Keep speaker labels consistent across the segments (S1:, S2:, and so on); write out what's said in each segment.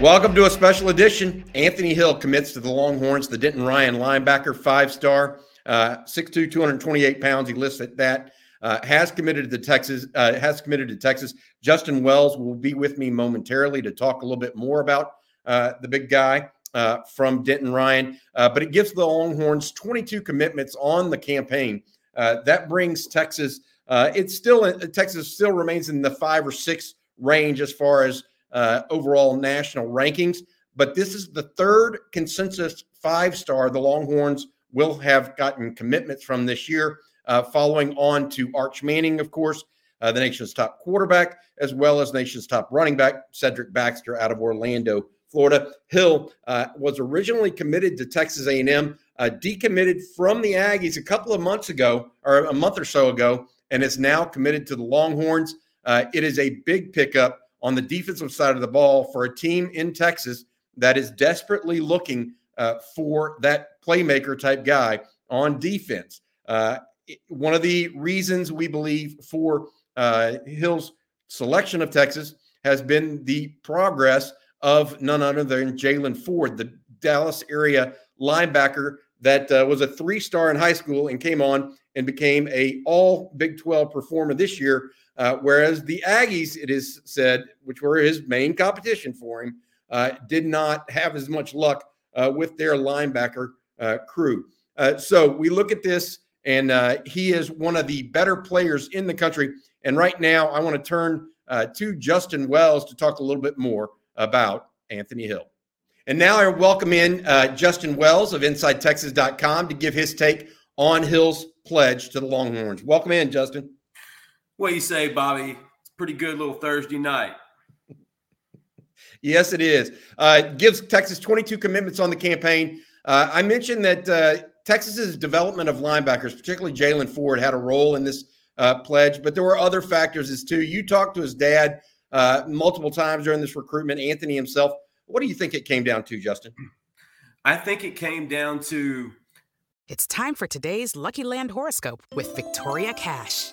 S1: Welcome to a special edition. Anthony Hill commits to the Longhorns, the Denton Ryan linebacker, five star, uh, 6'2, 228 pounds. He lists at that. Uh, has committed to Texas. Uh, has committed to Texas. Justin Wells will be with me momentarily to talk a little bit more about uh, the big guy uh, from Denton Ryan. Uh, but it gives the Longhorns 22 commitments on the campaign. Uh, that brings Texas. it's still Texas still remains in the five or six range as far as uh, overall national rankings. But this is the third consensus five star the Longhorns will have gotten commitments from this year, uh, following on to Arch Manning, of course, uh, the nation's top quarterback, as well as nation's top running back, Cedric Baxter out of Orlando, Florida. Hill uh, was originally committed to Texas A&M, uh, decommitted from the Aggies a couple of months ago, or a month or so ago, and is now committed to the Longhorns. Uh, it is a big pickup on the defensive side of the ball for a team in Texas that is desperately looking uh, for that playmaker type guy on defense. Uh, one of the reasons we believe for uh, Hill's selection of Texas has been the progress of none other than Jaylan Ford, the Dallas area linebacker that uh, was a three star in high school and came on and became a all Big 12 performer this year uh, whereas the Aggies, it is said, which were his main competition for him, uh, did not have as much luck uh, with their linebacker uh, crew. Uh, so we look at this, and uh, he is one of the better players in the country. And right now, I want to turn to Justin Wells to talk a little bit more about Anthony Hill. And now I welcome in Justin Wells of InsideTexas.com to give his take on Hill's pledge to the Longhorns. Welcome in, Justin.
S2: What do you say, Bobby? It's pretty good little Thursday night.
S1: yes, it is. Uh, gives Texas 22 commitments on the campaign. Uh, I mentioned that uh, Texas's development of linebackers, particularly Jaylan Ford, had a role in this uh, pledge, but there were other factors as too. You talked to his dad uh, multiple times during this recruitment, Anthony himself. What do you think it came down to, Justin?
S2: I think it came down to.
S3: It's time for today's Lucky Land horoscope with Victoria Cash.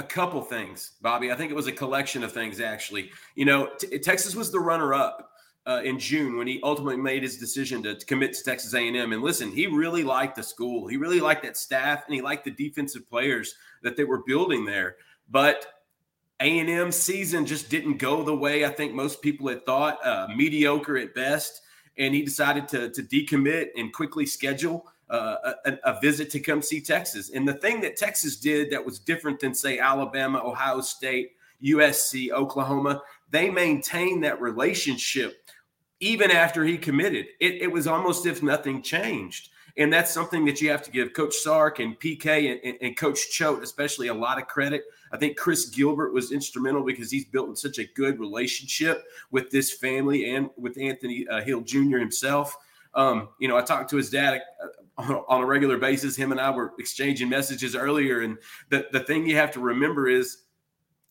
S2: A couple things, Bobby. I think it was a collection of things, actually. You know, t- Texas was the runner-up uh, in June when he ultimately made his decision to, to commit to Texas A&M. And listen, he really liked the school. He really liked that staff, and he liked the defensive players that they were building there. But A&M season just didn't go the way I think most people had thought. Uh, mediocre at best, and he decided to to decommit and quickly schedule uh, a, a, visit to come see Texas. And the thing that Texas did that was different than, say, Alabama, Ohio State, USC, Oklahoma, they maintained that relationship even after he committed. It, it was almost if nothing changed. And that's something that you have to give Coach Sark and PK and, and, and, Coach Choate, especially a lot of credit. I think Chris Gilbert was instrumental because he's built such a good relationship with this family and with Anthony uh, Hill Jr. himself. Um, you know, I talked to his dad on a regular basis. Him and I were exchanging messages earlier. And the, the thing you have to remember is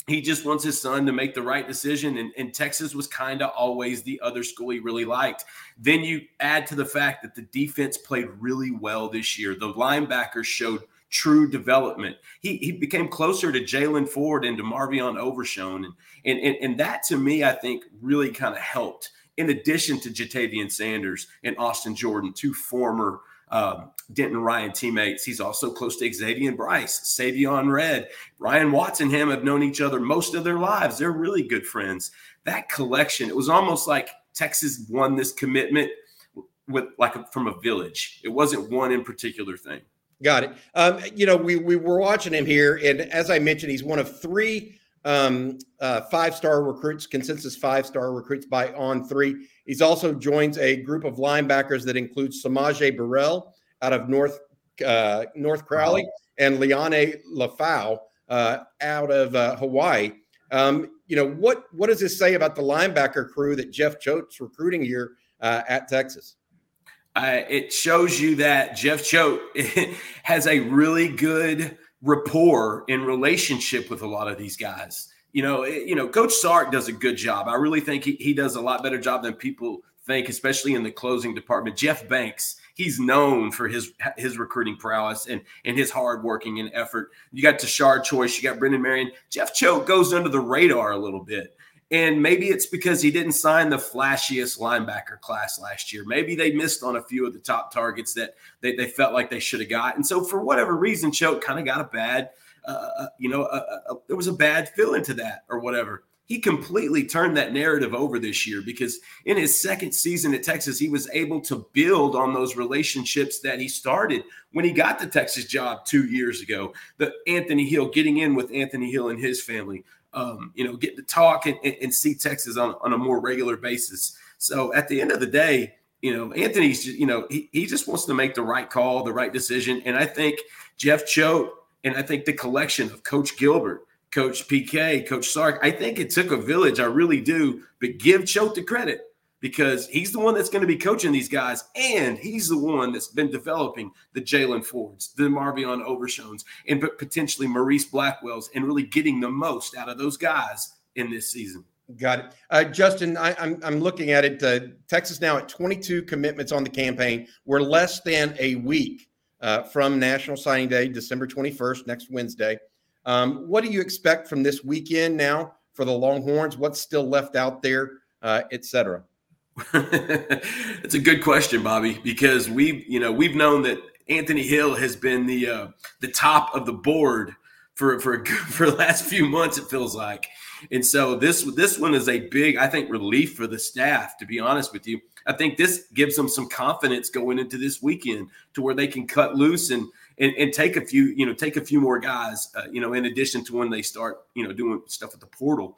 S2: he just wants his son to make the right decision. And, and Texas was kind of always the other school he really liked. Then you add to the fact that the defense played really well this year. The linebackers showed true development. He, he became closer to Jaylan Ford and to Marvion Overshown. And, and, and, and that to me, I think really kind of helped in addition to Ja'Tavion Sanders and Austin Jordan, two former um, Denton Ryan teammates. He's also close to Xavier Bryce, Savion Red, Ryan Watson. Him have known each other most of their lives. They're really good friends. That collection, it was almost like Texas won this commitment with like a, from a village. It wasn't one in particular thing.
S1: Got it. Um, you know, we we were watching him here, and as I mentioned, he's one of three um, uh, five star recruits, consensus five star recruits by On Three. He's also joins a group of linebackers that includes S'Maje Burrell out of North uh, North Crowley and Liona Lefau uh, out of uh, Hawaii. Um, you know what? What does this say about the linebacker crew that Jeff Choate's recruiting here uh, at Texas?
S2: Uh, it shows you that Jeff Choate has a really good rapport and relationship with a lot of these guys. You know, it, you know, Coach Sark does a good job. I really think he, he does a lot better job than people think, especially in the closing department. Jeff Banks, he's known for his his recruiting prowess and and his hard working and effort. You got Tashard Choice, you got Brennan Marion. Jeff Choate goes under the radar a little bit. And maybe it's because he didn't sign the flashiest linebacker class last year. Maybe they missed on a few of the top targets that they, they felt like they should have got. And so, for whatever reason, Choate kind of got a bad, uh, uh you know, there was a bad feeling to that or whatever. He completely turned that narrative over this year because in his second season at Texas, he was able to build on those relationships that he started when he got the Texas job two years ago. The Anthony Hill getting in with Anthony Hill and his family, um, you know, get to talk and, and see Texas on, on a more regular basis. So at the end of the day, you know, Anthony's, you know, he, he just wants to make the right call, the right decision. And I think Jeff Choate and I think the collection of Coach Gilbert, Coach PK, Coach Sark, I think it took a village. I really do. But give Choate the credit because he's the one that's going to be coaching these guys, and he's the one that's been developing the Jaylan Fords, the Marvion Overshowns, and potentially Morice Blackwells, and really getting the most out of those guys in this season.
S1: Got it, uh, Justin. I, am I'm, I'm looking at it. Uh, Texas now at 22 commitments on the campaign. We're less than a week uh, from National Signing Day, December 21st, next Wednesday. Um, what do you expect from this weekend now for the Longhorns? What's still left out there, uh, et cetera?
S2: It's a good question, Bobby, because we've you know we've known that Anthony Hill has been the uh, the top of the board for for for the last few months. It feels like, and so this this one is a big I think relief for the staff. To be honest with you, I think this gives them some confidence going into this weekend to where they can cut loose and and, and take a few you know take a few more guys uh, you know in addition to when they start you know doing stuff at the portal.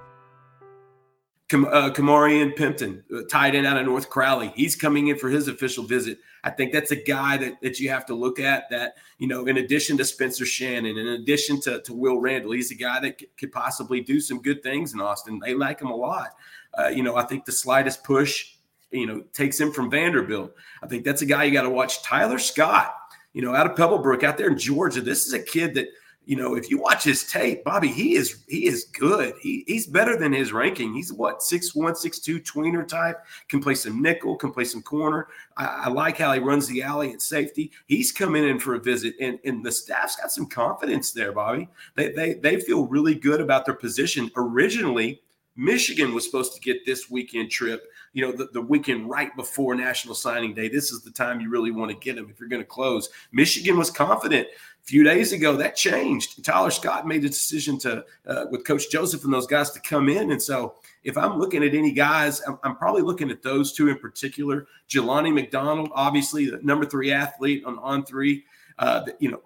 S2: Kam- uh, Pimpton, uh, tight end out of North Crowley. He's coming in for his official visit. I think that's a guy that, that you have to look at that, you know, in addition to Spencer Shannon, in addition to, to Will Randall, he's a guy that c- could possibly do some good things in Austin. They like him a lot. Uh, you know, I think the slightest push, you know, takes him from Vanderbilt. I think that's a guy you got to watch. Tyler Scott, you know, out of Pebblebrook out there in Georgia. This is a kid that – you know, if you watch his tape, Bobby, he is he is good. He, he's better than his ranking. He's what six one, six two tweener type. Can play some nickel, can play some corner. I, I, like how he runs the alley at safety. He's coming in for a visit, and and the staff's got some confidence there, Bobby. They they they feel really good about their position. Originally, Michigan was supposed to get this weekend trip you know, the, the weekend right before National Signing Day. This is the time you really want to get them if you're going to close. Michigan was confident a few days ago. That changed. Tyler Scott made a decision to, uh, with Coach Joseph and those guys to come in. And so if I'm looking at any guys, I'm, I'm probably looking at those two in particular. Jelani McDonald, obviously the number three athlete on on three. Uh, you know,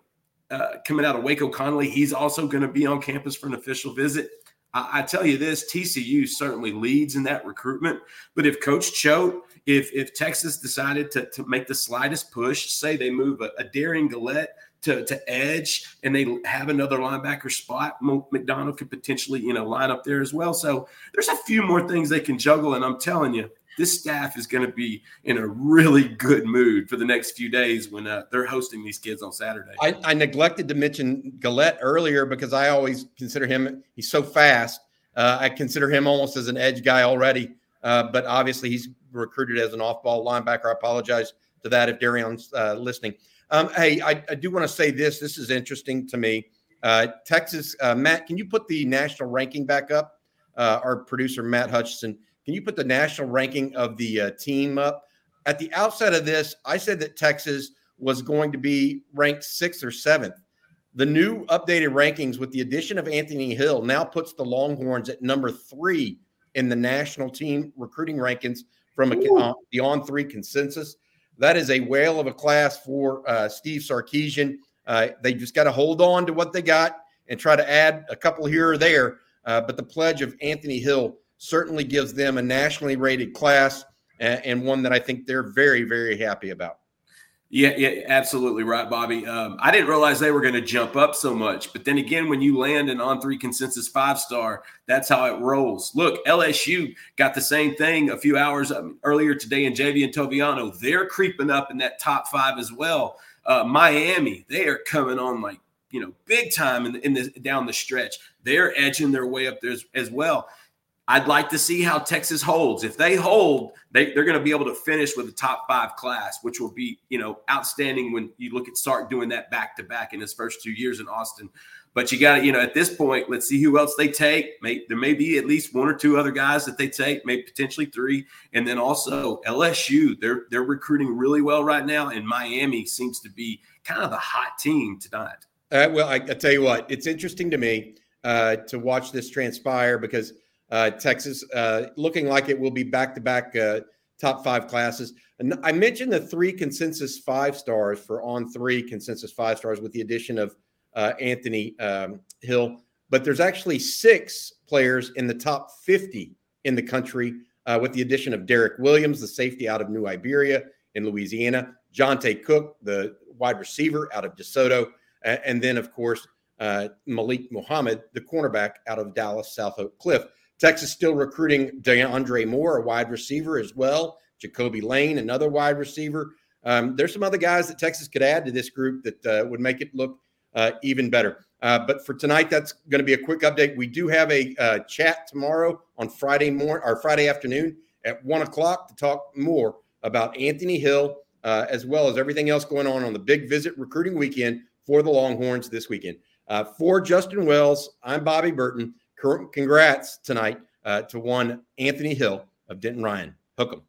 S2: uh, coming out of Waco Connally, he's also going to be on campus for an official visit. I, I, tell you this, TCU certainly leads in that recruitment. But if Coach Choate, if if Texas decided to, to make the slightest push, say they move a, a Derion Gullette to, to edge and they have another linebacker spot, McDonald could potentially, you know, line up there as well. So there's a few more things they can juggle. And I'm telling you, this staff is going to be in a really good mood for the next few days when uh, they're hosting these kids on Saturday.
S1: I, I, neglected to mention Gullette earlier because I always consider him, he's so fast. Uh, I consider him almost as an edge guy already. Uh, but obviously, he's recruited as an off ball linebacker. I apologize to that if Derion's uh, listening. Um, hey, I, I do want to say this. This is interesting to me. Uh, Texas, uh, Matt, can you put the national ranking back up? Uh, our producer, Matt Hutchison can you put the national ranking of the uh, team up? At the outset of this, I said that Texas was going to be ranked sixth or seventh. The new updated rankings with the addition of Anthony Hill now puts the Longhorns at number three in the national team recruiting rankings from a, uh, the on three consensus. That is a whale of a class for uh, Steve Sarkisian. Uh, they just got to hold on to what they got and try to add a couple here or there. Uh, but the pledge of Anthony Hill certainly gives them a nationally rated class and, and one that I think they're very, very happy about.
S2: Yeah, yeah, absolutely right, Bobby. Um, I didn't realize they were going to jump up so much, but then again, when you land an on-three consensus five-star, that's how it rolls. Look, LSU got the same thing a few hours um, earlier today in Javien Toviano. They're creeping up in that top five as well. Uh, Miami, they are coming on like you know big time in, in the down the stretch. They're edging their way up there as, as well. I'd like to see how Texas holds. If they hold, they, they're going to be able to finish with a top five class, which will be, you know, outstanding when you look at Sark doing that back to back in his first two years in Austin. But you got to, you know, at this point, let's see who else they take. May, there may be at least one or two other guys that they take, maybe potentially three, and then also LSU. They're they're recruiting really well right now, and Miami seems to be kind of the hot team tonight.
S1: Uh, well, I, I, tell you what, it's interesting to me uh, to watch this transpire because – uh, Texas uh, looking like it will be back to back top five classes. And I mentioned the three consensus five stars for on three consensus five stars with the addition of uh, Anthony um, Hill, but there's actually six players in the top 50 in the country uh, with the addition of Derek Williams, the safety out of New Iberia in Louisiana, Johntay Cook, the wide receiver out of DeSoto, and then, of course, uh, Malik Muhammad, the cornerback out of Dallas South Oak Cliff. Texas still recruiting DeAndre Moore, a wide receiver as well. Jacoby Lane, another wide receiver. Um, there's some other guys that Texas could add to this group that uh, would make it look uh, even better. Uh, but for tonight, that's going to be a quick update. We do have a uh, chat tomorrow on Friday morning or Friday afternoon at one o'clock to talk more about Anthony Hill, uh, as well as everything else going on on the big visit recruiting weekend for the Longhorns this weekend. Uh, for Justin Wells, I'm Bobby Burton congrats tonight uh, to one Anthony Hill of Denton Ryan. Hook 'em.